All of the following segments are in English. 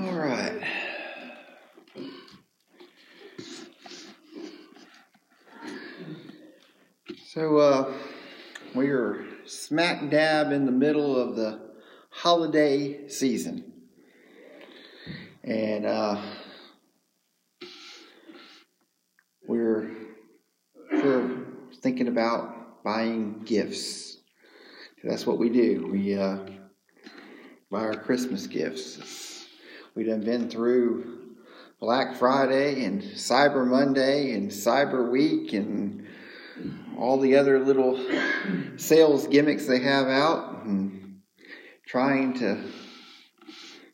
All right. So, uh, we are smack dab in the middle of the holiday season. And uh, we're, we're thinking about buying gifts. That's what we do. We uh, buy our Christmas gifts. We done been through Black Friday and Cyber Monday and Cyber Week and all the other little sales gimmicks they have out and trying to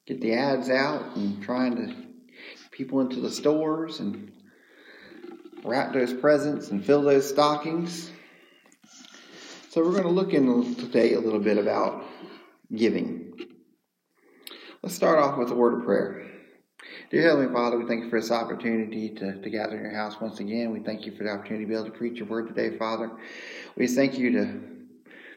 get the ads out and trying to people into the stores and wrap those presents and fill those stockings. So we're going to look in today a little bit about giving. Let's start off with a word of prayer. Dear Heavenly Father, we thank you for this opportunity to, to gather in your house once again. We thank you for the opportunity to be able to preach your word today, Father. We thank you to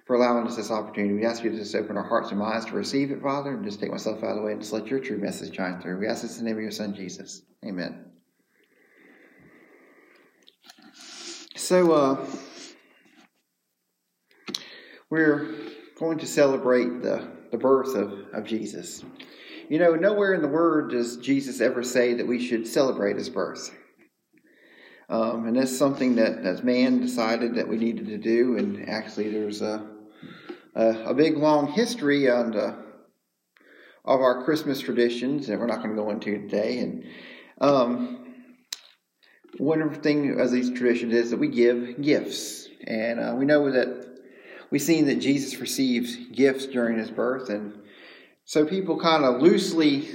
for allowing us this opportunity. We ask you to just open our hearts and minds to receive it, Father, and just take myself out of the way and just let your true message shine through. We ask this in the name of your Son, Jesus. Amen. So, uh, we're going to celebrate the, the birth of, of Jesus. You know, nowhere in the Word does Jesus ever say that we should celebrate his birth. Um, and that's something that as man decided that we needed to do. And actually, there's a, a, a big, long history on the, of our Christmas traditions that we're not going to go into today. And um, one thing of these traditions is that we give gifts. And uh, we know that we've seen that Jesus received gifts during his birth. And so people kind of loosely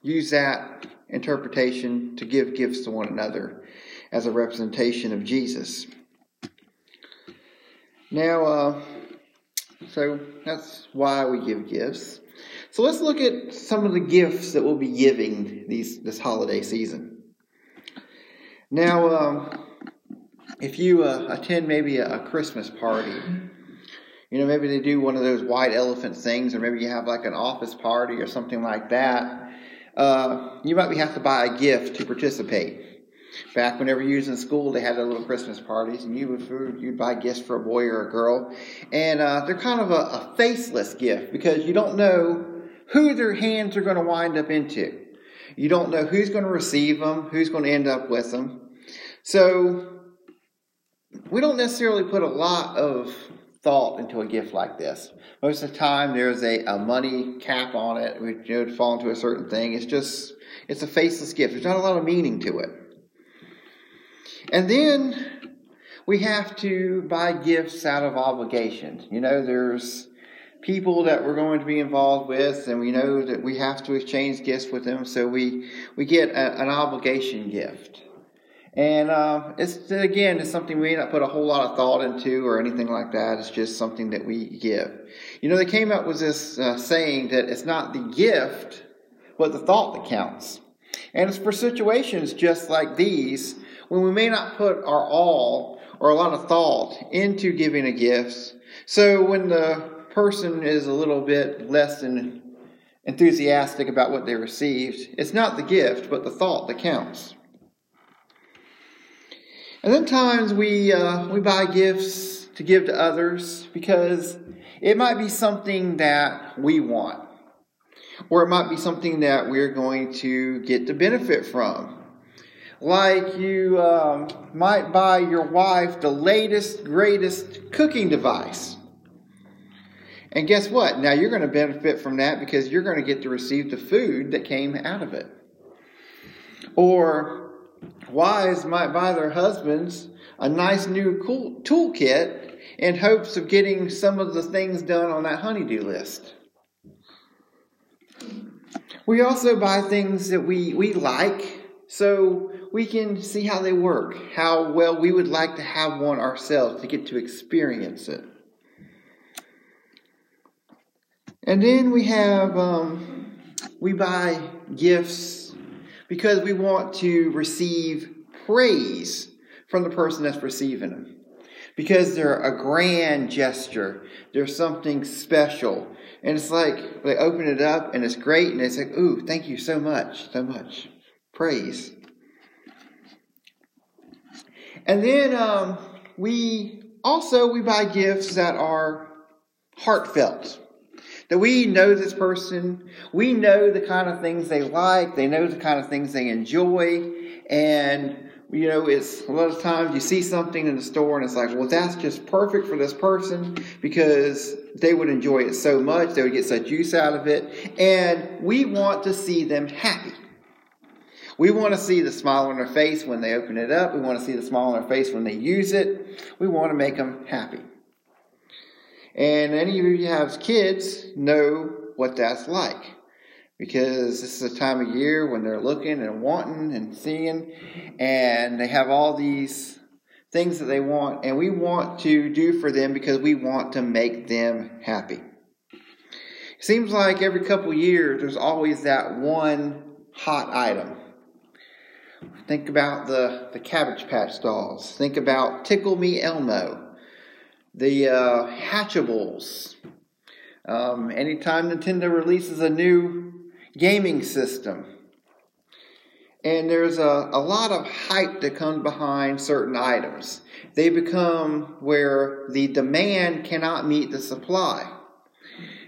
use that interpretation to give gifts to one another as a representation of Jesus. Now, uh, so that's why we give gifts. So let's look at some of the gifts that we'll be giving these this holiday season. Now, um, if you uh, attend maybe a, a Christmas party, you know, maybe they do one of those white elephant things, or maybe you have like an office party or something like that. Uh, you might have to buy a gift to participate. Back whenever you was in school, they had their little Christmas parties, and you would you'd buy gifts for a boy or a girl, and uh, they're kind of a, a faceless gift because you don't know who their hands are going to wind up into. You don't know who's going to receive them, who's going to end up with them. So we don't necessarily put a lot of thought into a gift like this. Most of the time, there's a, a money cap on it, which you know, to fall into a certain thing. It's just, it's a faceless gift. There's not a lot of meaning to it. And then we have to buy gifts out of obligation. You know, there's people that we're going to be involved with, and we know that we have to exchange gifts with them, so we, we get a, an obligation gift. And uh, it's again, it's something we may not put a whole lot of thought into or anything like that. It's just something that we give. You know, they came up with this uh, saying that it's not the gift, but the thought that counts. And it's for situations just like these when we may not put our all or a lot of thought into giving a gift. So when the person is a little bit less than enthusiastic about what they received, it's not the gift, but the thought that counts. And then times we uh, we buy gifts to give to others because it might be something that we want, or it might be something that we're going to get the benefit from. Like you um, might buy your wife the latest, greatest cooking device. And guess what? Now you're going to benefit from that because you're going to get to receive the food that came out of it. Or Wives might buy their husbands a nice new cool toolkit in hopes of getting some of the things done on that honeydew list. We also buy things that we, we like so we can see how they work, how well we would like to have one ourselves to get to experience it. And then we have, um, we buy gifts because we want to receive praise from the person that's receiving them. because they're a grand gesture. They're something special. And it's like they open it up and it's great and it's like, ooh, thank you so much, so much. Praise. And then um, we also we buy gifts that are heartfelt. That we know this person, we know the kind of things they like, they know the kind of things they enjoy, and you know, it's a lot of times you see something in the store and it's like, well, that's just perfect for this person because they would enjoy it so much, they would get such use out of it, and we want to see them happy. We want to see the smile on their face when they open it up. We want to see the smile on their face when they use it. We want to make them happy. And any of you who have kids know what that's like because this is a time of year when they're looking and wanting and seeing, and they have all these things that they want, and we want to do for them because we want to make them happy. It seems like every couple years there's always that one hot item. Think about the, the Cabbage Patch dolls. Think about Tickle Me Elmo the uh, Hatchimals. Um, anytime Nintendo releases a new gaming system, and there's a, a lot of hype that comes behind certain items. They become where the demand cannot meet the supply.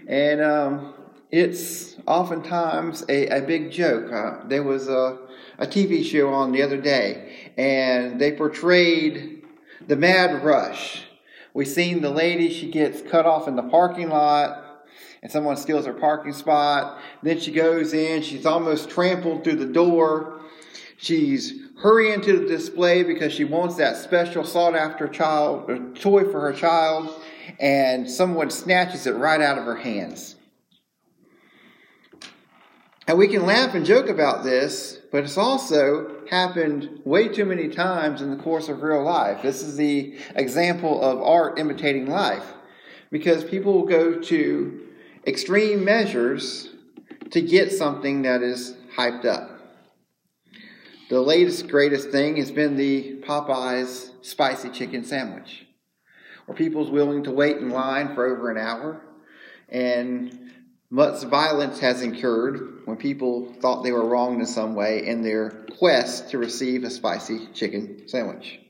And um, it's oftentimes a, a big joke. Uh, there was a, a TV show on the other day, and they portrayed the mad rush We've seen the lady, she gets cut off in the parking lot and someone steals her parking spot. Then she goes in, she's almost trampled through the door. She's hurrying to the display because she wants that special sought after child or toy for her child, and someone snatches it right out of her hands. And we can laugh and joke about this, but it's also happened way too many times in the course of real life. This is the example of art imitating life because people will go to extreme measures to get something that is hyped up. The latest, greatest thing has been the Popeyes spicy chicken sandwich, where people's willing to wait in line for over an hour and much violence has incurred when people thought they were wronged in some way in their quest to receive a spicy chicken sandwich.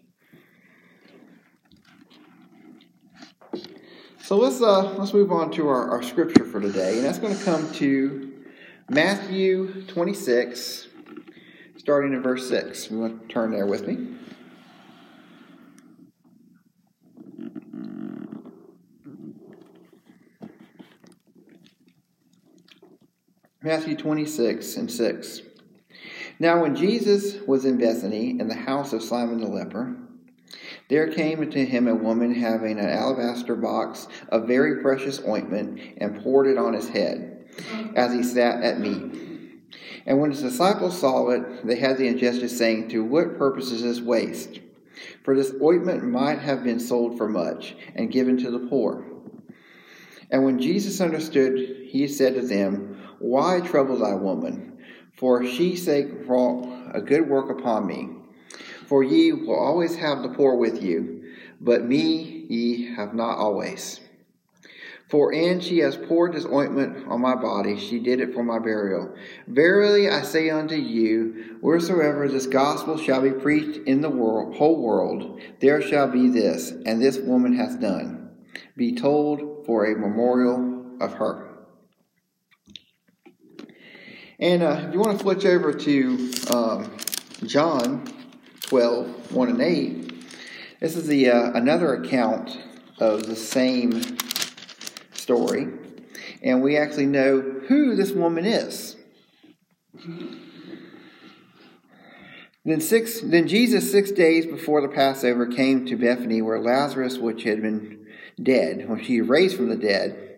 So let's uh, let's move on to our, our scripture for today, and that's going to come to Matthew 26, starting in verse 6. You want to turn there with me? Matthew 26 and 6. Now, when Jesus was in Bethany, in the house of Simon the leper, there came to him a woman having an alabaster box of very precious ointment and poured it on his head as he sat at meat. And when his disciples saw it, they had the injustice saying, To what purpose is this waste? For this ointment might have been sold for much and given to the poor. And when Jesus understood, he said to them, why trouble thy woman? For she sake wrought a good work upon me. For ye will always have the poor with you, but me ye have not always. For in she has poured this ointment on my body, she did it for my burial. Verily I say unto you, wheresoever this gospel shall be preached in the world, whole world, there shall be this, and this woman hath done, be told for a memorial of her. And uh, if you want to switch over to um, John 12, 1 and 8, this is the uh, another account of the same story. And we actually know who this woman is. Then six then Jesus six days before the Passover came to Bethany where Lazarus, which had been dead, when he raised from the dead,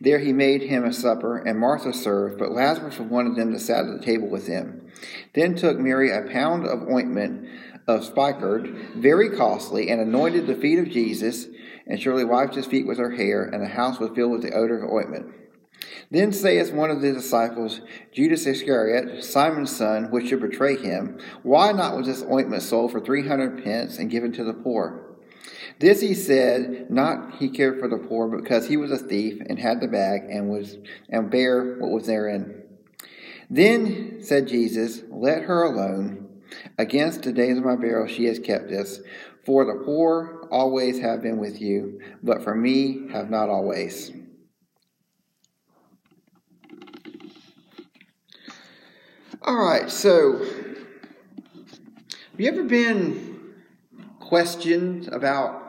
there he made him a supper, and Martha served, but Lazarus was one of them that sat at the table with him. Then took Mary a pound of ointment of spikenard, very costly, and anointed the feet of Jesus, and surely wiped his feet with her hair, and the house was filled with the odor of ointment. Then saith one of the disciples, Judas Iscariot, Simon's son, which should betray him, Why not was this ointment sold for three hundred pence and given to the poor? This he said, not he cared for the poor, because he was a thief and had the bag and was and bare what was therein. Then said Jesus, Let her alone. Against the days of my burial she has kept this. For the poor always have been with you, but for me have not always. All right, so have you ever been questioned about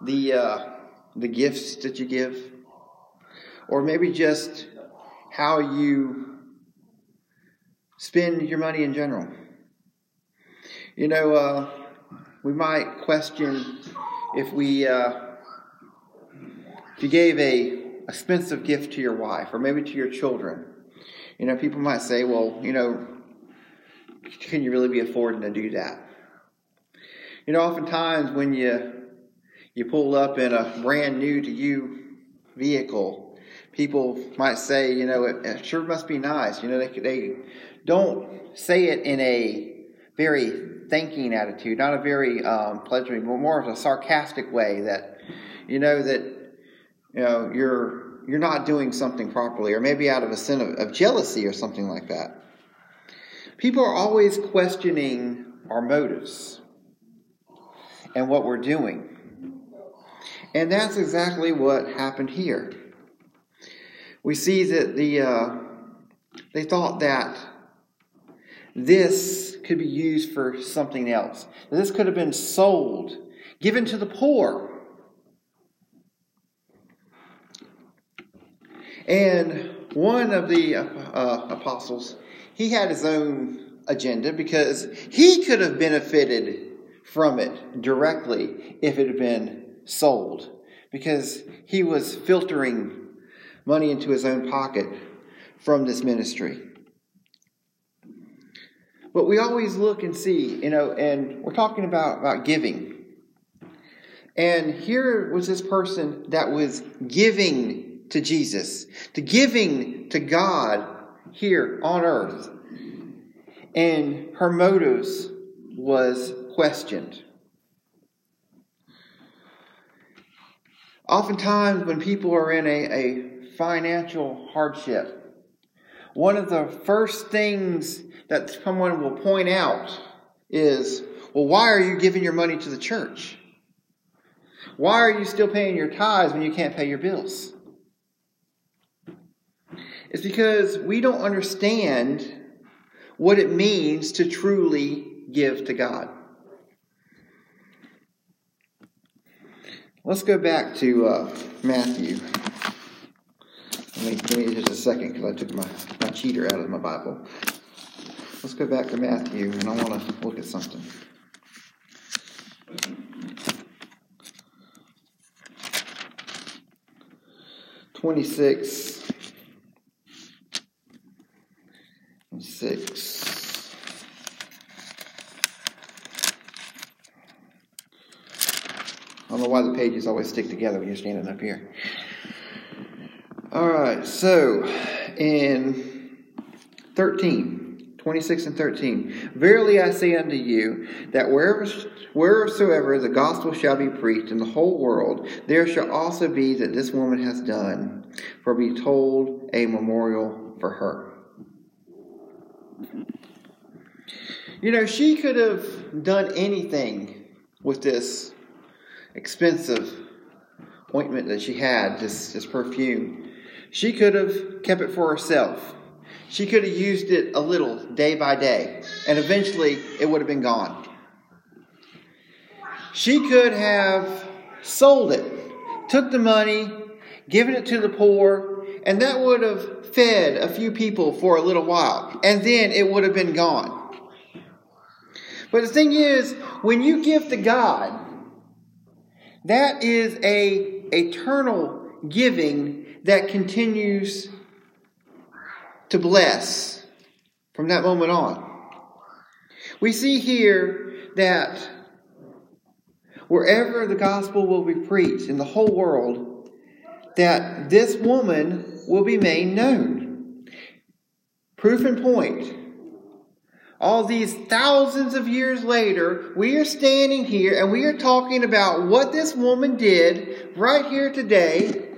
the uh, the gifts that you give, or maybe just how you spend your money in general? You know, uh, we might question if we uh, if you gave a expensive gift to your wife or maybe to your children you know, people might say, well, you know, can you really be affording to do that? You know, oftentimes when you you pull up in a brand new to you vehicle, people might say, you know, it, it sure must be nice. You know, they they don't say it in a very thanking attitude, not a very um, pleasuring, but more of a sarcastic way that, you know, that you know you're you're not doing something properly, or maybe out of a sin of, of jealousy or something like that. People are always questioning our motives and what we're doing. And that's exactly what happened here. We see that the uh, they thought that this could be used for something else. This could have been sold, given to the poor. And one of the uh, uh, apostles, he had his own agenda because he could have benefited from it directly if it had been sold because he was filtering money into his own pocket from this ministry. But we always look and see, you know, and we're talking about, about giving. And here was this person that was giving to Jesus, to giving to God here on earth. And her motives was questioned. Oftentimes, when people are in a, a financial hardship, one of the first things that someone will point out is, well, why are you giving your money to the church? Why are you still paying your tithes when you can't pay your bills? It's because we don't understand what it means to truly give to God. Let's go back to uh, Matthew. Let me, give me just a second because I took my, my cheater out of my Bible. Let's go back to Matthew, and I want to look at something. Twenty-six. 6. I don't know why the pages always stick together when you're standing up here. All right, so in 13, 26 and 13, Verily I say unto you, that wherever, wheresoever the gospel shall be preached in the whole world, there shall also be that this woman has done, for be told a memorial for her. You know, she could have done anything with this expensive ointment that she had, this, this perfume. She could have kept it for herself. She could have used it a little day by day, and eventually it would have been gone. She could have sold it, took the money, given it to the poor, and that would have fed a few people for a little while, and then it would have been gone. But the thing is, when you give to God, that is a eternal giving that continues to bless from that moment on. We see here that wherever the gospel will be preached in the whole world, that this woman will be made known. Proof and point all these thousands of years later, we are standing here and we are talking about what this woman did right here today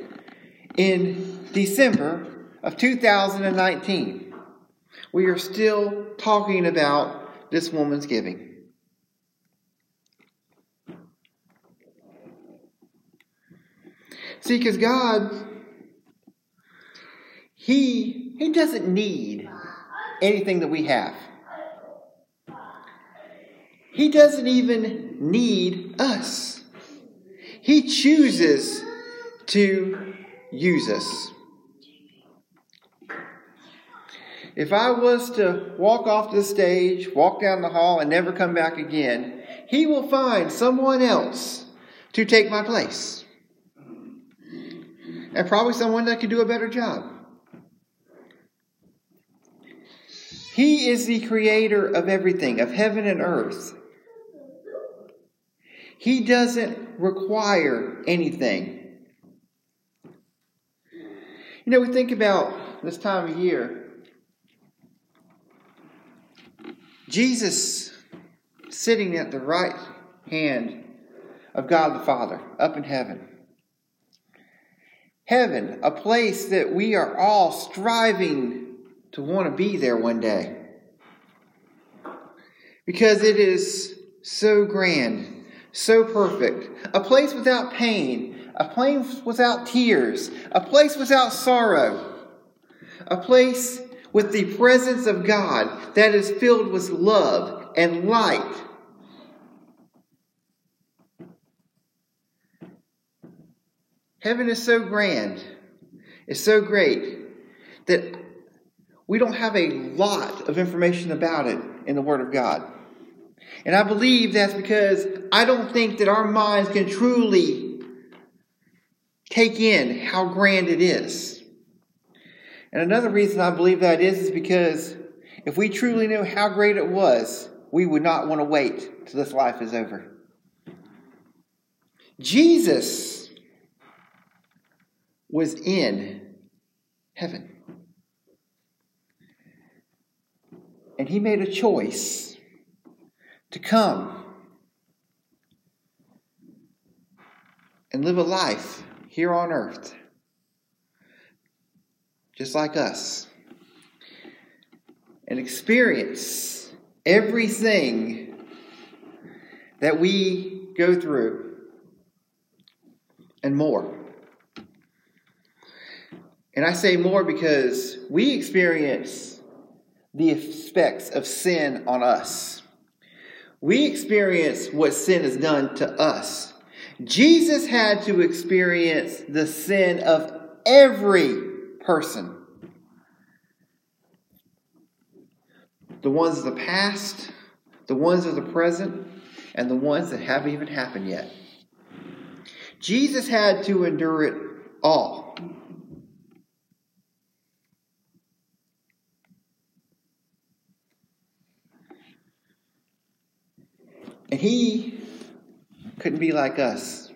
in December of 2019. We are still talking about this woman's giving. See, because God, He He doesn't need anything that we have. He doesn't even need us. He chooses to use us. If I was to walk off the stage, walk down the hall, and never come back again, He will find someone else to take my place. And probably someone that could do a better job. He is the creator of everything, of heaven and earth. He doesn't require anything. You know, we think about this time of year. Jesus sitting at the right hand of God the Father up in heaven. Heaven, a place that we are all striving to want to be there one day. Because it is so grand so perfect, a place without pain, a place without tears, a place without sorrow, a place with the presence of God that is filled with love and light. Heaven is so grand, it's so great that we don't have a lot of information about it in the Word of God. And I believe that's because I don't think that our minds can truly take in how grand it is. And another reason I believe that is is because if we truly knew how great it was, we would not want to wait till this life is over. Jesus was in heaven. And he made a choice to come and live a life here on earth, just like us, and experience everything that we go through and more. And I say more because we experience the effects of sin on us. We experience what sin has done to us. Jesus had to experience the sin of every person. The ones of the past, the ones of the present, and the ones that haven't even happened yet. Jesus had to endure it all. He couldn't be like us.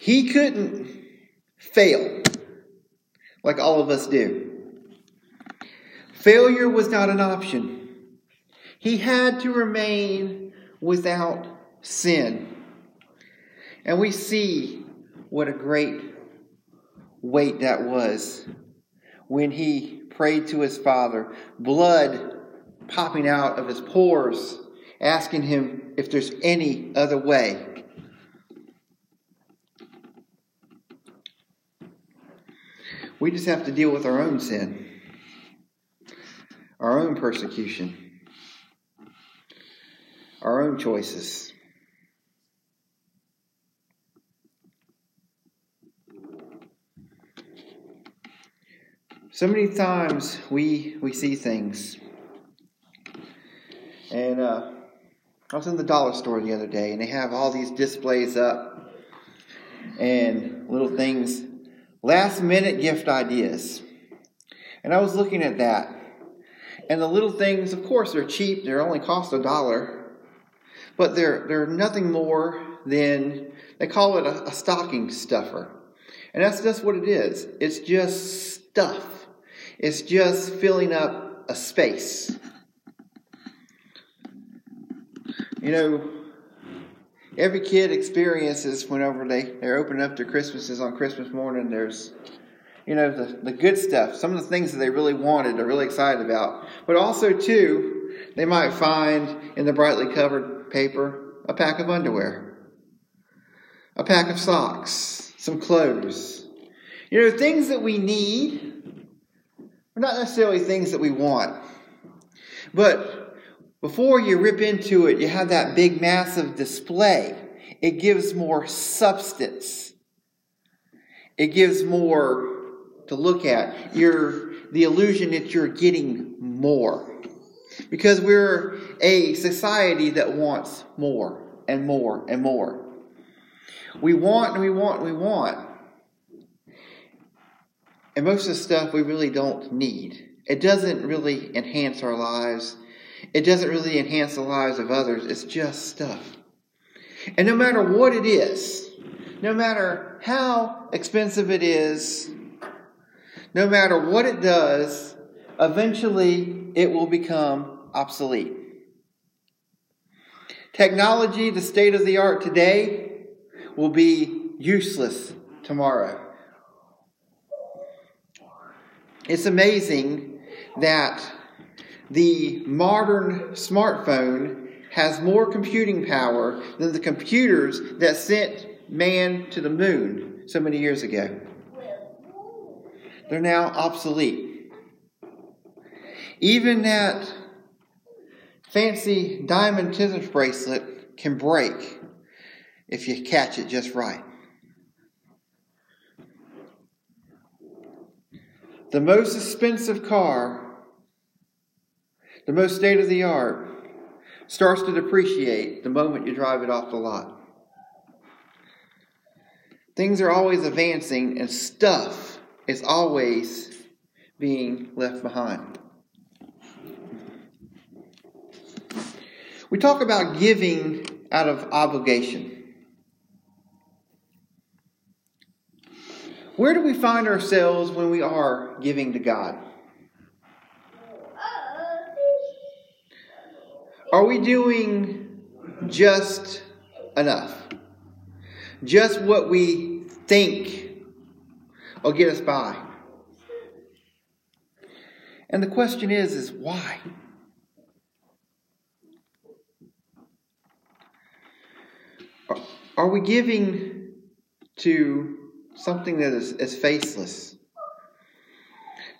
He couldn't fail like all of us do. Failure was not an option. He had to remain without sin. And we see what a great weight that was when he prayed to his Father, blood popping out of his pores asking him if there's any other way. We just have to deal with our own sin, our own persecution, our own choices. So many times we we see things, and uh, I was in the dollar store the other day, and they have all these displays up and little things, last minute gift ideas. And I was looking at that. And the little things, of course, they're cheap, they only cost a dollar, but they're, they're nothing more than, they call it a, a stocking stuffer. And that's just what it is. It's just stuff. It's just filling up a space. You know, every kid experiences whenever they, they're opening up their Christmases on Christmas morning, there's, you know, the, the good stuff, some of the things that they really wanted, they're really excited about. But also, too, they might find in the brightly covered paper a pack of underwear, a pack of socks, some clothes. You know, things that we need are not necessarily things that we want. But before you rip into it, you have that big, massive display. It gives more substance. It gives more to look at. You're the illusion that you're getting more. Because we're a society that wants more and more and more. We want and we want and we want. And most of the stuff we really don't need. It doesn't really enhance our lives. It doesn't really enhance the lives of others. It's just stuff. And no matter what it is, no matter how expensive it is, no matter what it does, eventually it will become obsolete. Technology, the state of the art today, will be useless tomorrow. It's amazing that the modern smartphone has more computing power than the computers that sent man to the moon so many years ago. They're now obsolete. Even that fancy diamond tennis bracelet can break if you catch it just right. The most expensive car the most state of the art, starts to depreciate the moment you drive it off the lot. Things are always advancing, and stuff is always being left behind. We talk about giving out of obligation. Where do we find ourselves when we are giving to God? Are we doing just enough? Just what we think will get us by? And the question is, is why? Are we giving to something that is, is faceless?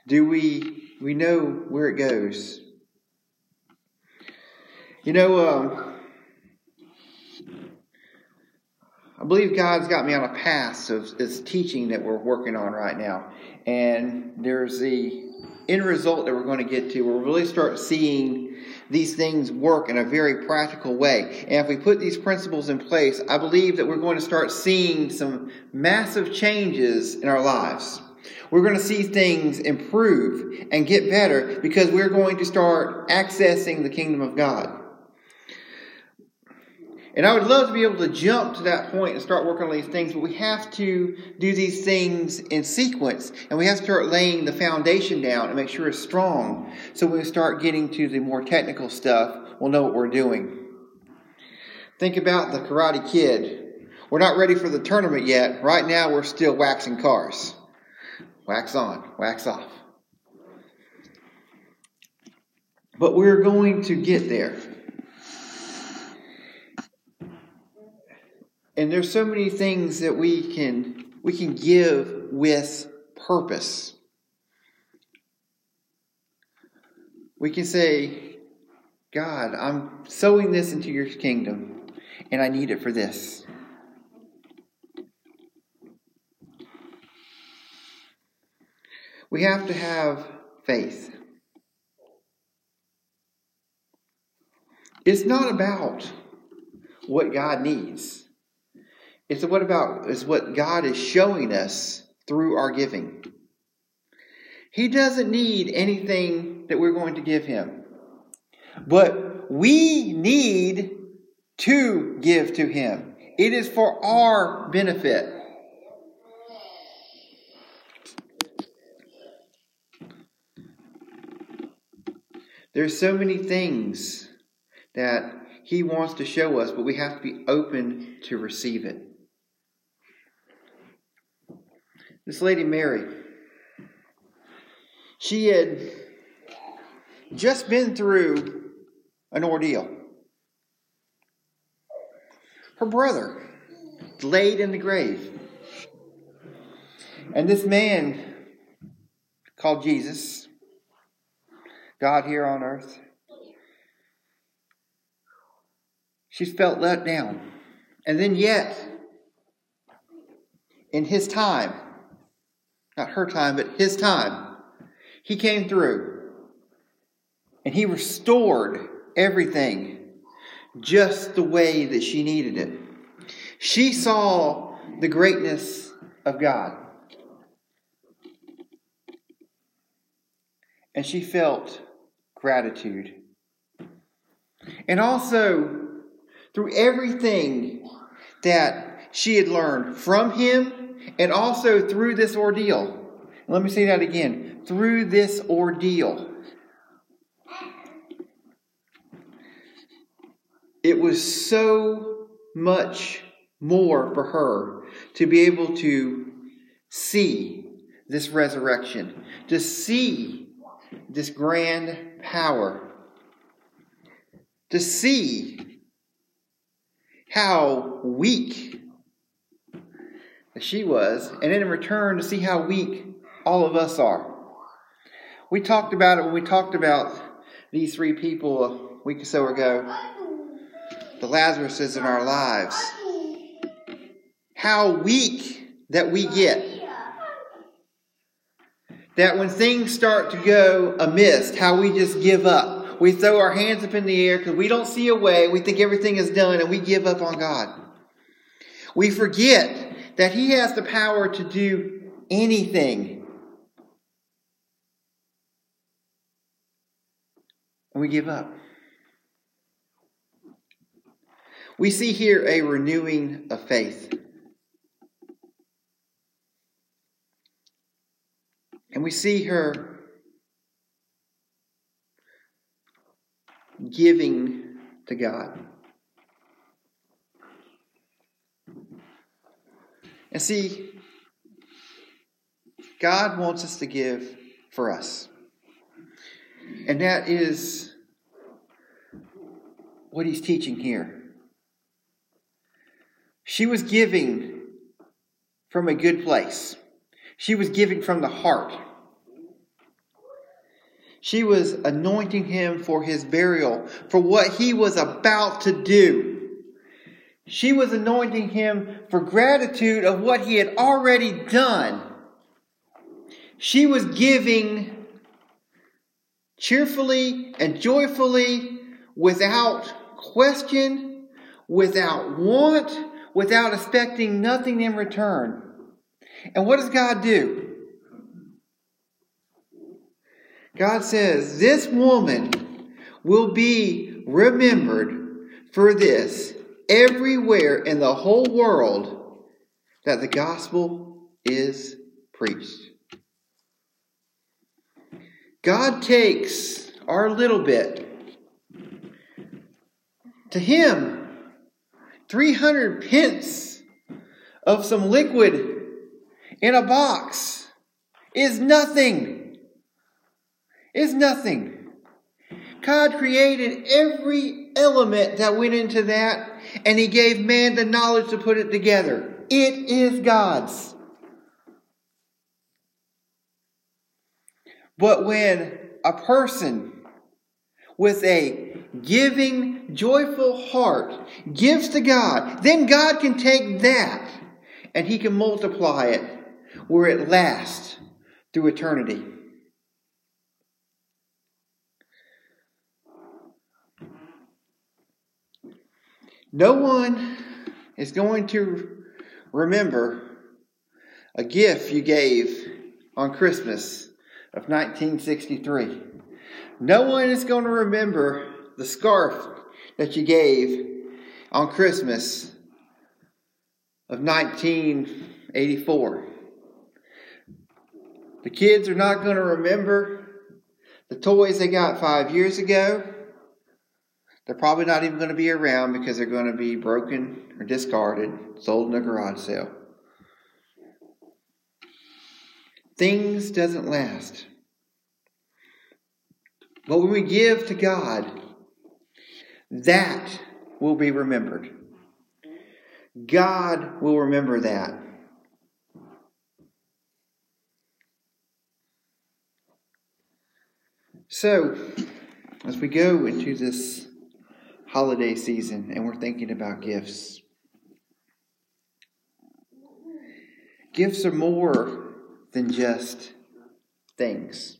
Do we we know where it goes? You know, um, I believe God's got me on a path of this teaching that we're working on right now. And there's the end result that we're going to get to. We'll really start seeing these things work in a very practical way. And if we put these principles in place, I believe that we're going to start seeing some massive changes in our lives. We're going to see things improve and get better because we're going to start accessing the kingdom of God. And I would love to be able to jump to that point and start working on these things, but we have to do these things in sequence and we have to start laying the foundation down and make sure it's strong. So when we start getting to the more technical stuff, we'll know what we're doing. Think about the Karate Kid. We're not ready for the tournament yet. Right now, we're still waxing cars. Wax on, wax off. But we're going to get there. And there's so many things that we can we can give with purpose. We can say, God, I'm sowing this into your kingdom, and I need it for this. We have to have faith. It's not about what God needs. It's what about is what God is showing us through our giving. He doesn't need anything that we're going to give him. But we need to give to him. It is for our benefit. There's so many things that He wants to show us, but we have to be open to receive it. This lady, Mary, she had just been through an ordeal. Her brother laid in the grave. And this man called Jesus, God here on earth, she felt let down. And then, yet, in his time, not her time, but his time, he came through and he restored everything just the way that she needed it. She saw the greatness of God. And she felt gratitude. And also, through everything that she had learned from him and also through this ordeal. Let me say that again. Through this ordeal. It was so much more for her to be able to see this resurrection, to see this grand power, to see how weak she was, and in return to see how weak all of us are. We talked about it when we talked about these three people a week or so ago the Lazaruses in our lives. How weak that we get. That when things start to go amiss, how we just give up. We throw our hands up in the air because we don't see a way. We think everything is done and we give up on God. We forget that He has the power to do anything. And we give up. We see here a renewing of faith. And we see her giving to God. And see, God wants us to give for us. And that is what he's teaching here. She was giving from a good place. She was giving from the heart. She was anointing him for his burial, for what he was about to do. She was anointing him for gratitude of what he had already done. She was giving cheerfully and joyfully, without question, without want, without expecting nothing in return. And what does God do? God says, This woman will be remembered for this everywhere in the whole world that the gospel is preached. God takes our little bit to Him 300 pence of some liquid in a box is nothing. Is nothing. God created every element that went into that, and He gave man the knowledge to put it together. It is God's. But when a person with a giving, joyful heart gives to God, then God can take that and He can multiply it where it lasts through eternity. No one is going to remember a gift you gave on Christmas of 1963. No one is going to remember the scarf that you gave on Christmas of 1984. The kids are not going to remember the toys they got five years ago. They're probably not even going to be around because they're going to be broken or discarded, sold in a garage sale. Things doesn't last. But when we give to God, that will be remembered. God will remember that. So, as we go into this holiday season and we're thinking about gifts, gifts are more than just things.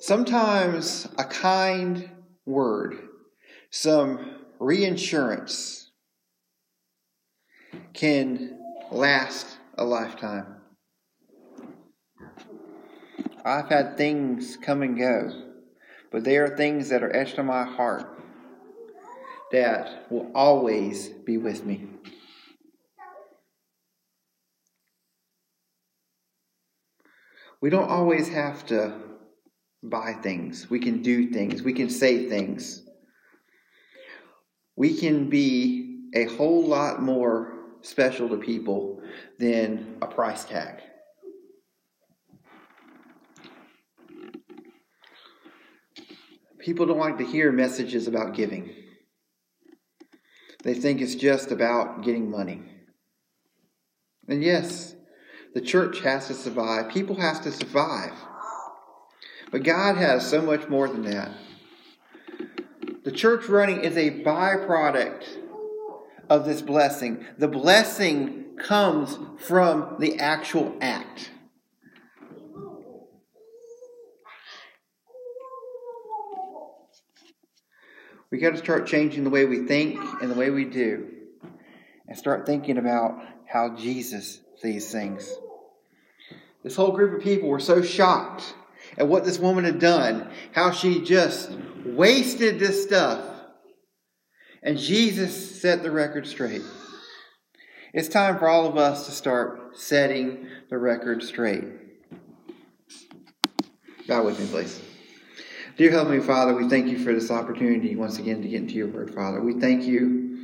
Sometimes a kind word, some reinsurance, can last a lifetime. I've had things come and go, but they are things that are etched in my heart that will always be with me. We don't always have to buy things. We can do things. We can say things. We can be a whole lot more special to people than a price tag. People don't like to hear messages about giving. They think it's just about getting money. And yes, the church has to survive. People have to survive. But God has so much more than that. The church running is a byproduct of this blessing. The blessing comes from the actual act. We got to start changing the way we think and the way we do, and start thinking about how Jesus sees things. This whole group of people were so shocked at what this woman had done, how she just wasted this stuff. And Jesus set the record straight. It's time for all of us to start setting the record straight. Bow with me, please. Dear Heavenly Father, we thank you for this opportunity once again to get into your word, Father. We thank you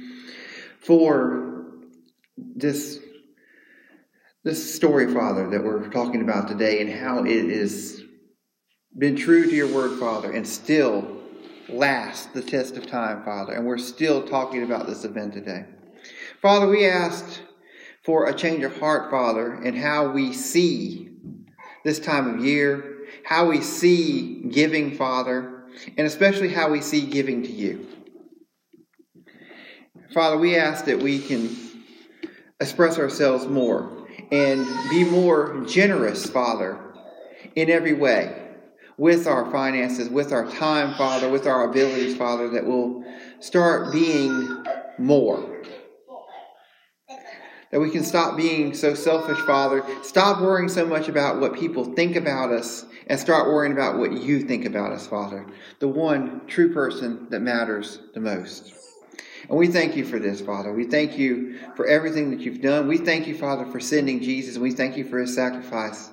for this, this story, Father, that we're talking about today and how it has been true to your word, Father, and still lasts the test of time, Father. And we're still talking about this event today. Father, we asked for a change of heart, Father, and how we see this time of year, how we see giving, Father, and especially how we see giving to you. Father, we ask that we can express ourselves more and be more generous, Father, in every way with our finances, with our time, Father, with our abilities, Father, that we'll start being more that we can stop being so selfish, Father. Stop worrying so much about what people think about us and start worrying about what you think about us, Father. The one true person that matters the most. And we thank you for this, Father. We thank you for everything that you've done. We thank you, Father, for sending Jesus, and we thank you for his sacrifice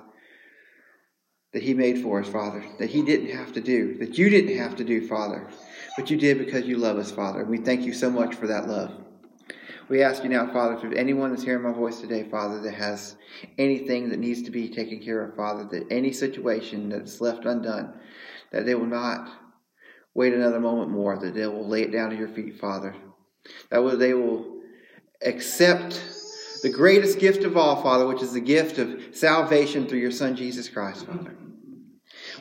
that he made for us, Father, that he didn't have to do, that you didn't have to do, Father, but you did because you love us, Father. And we thank you so much for that love. We ask you now, Father, if anyone that's hearing my voice today, Father, that has anything that needs to be taken care of, Father, that any situation that's left undone, that they will not wait another moment more, that they will lay it down at your feet, Father. That they will accept the greatest gift of all, Father, which is the gift of salvation through your Son, Jesus Christ, Father.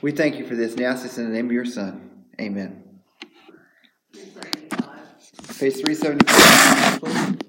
We thank you for this. Now, ask this in the name of your Son. Amen. Page 375.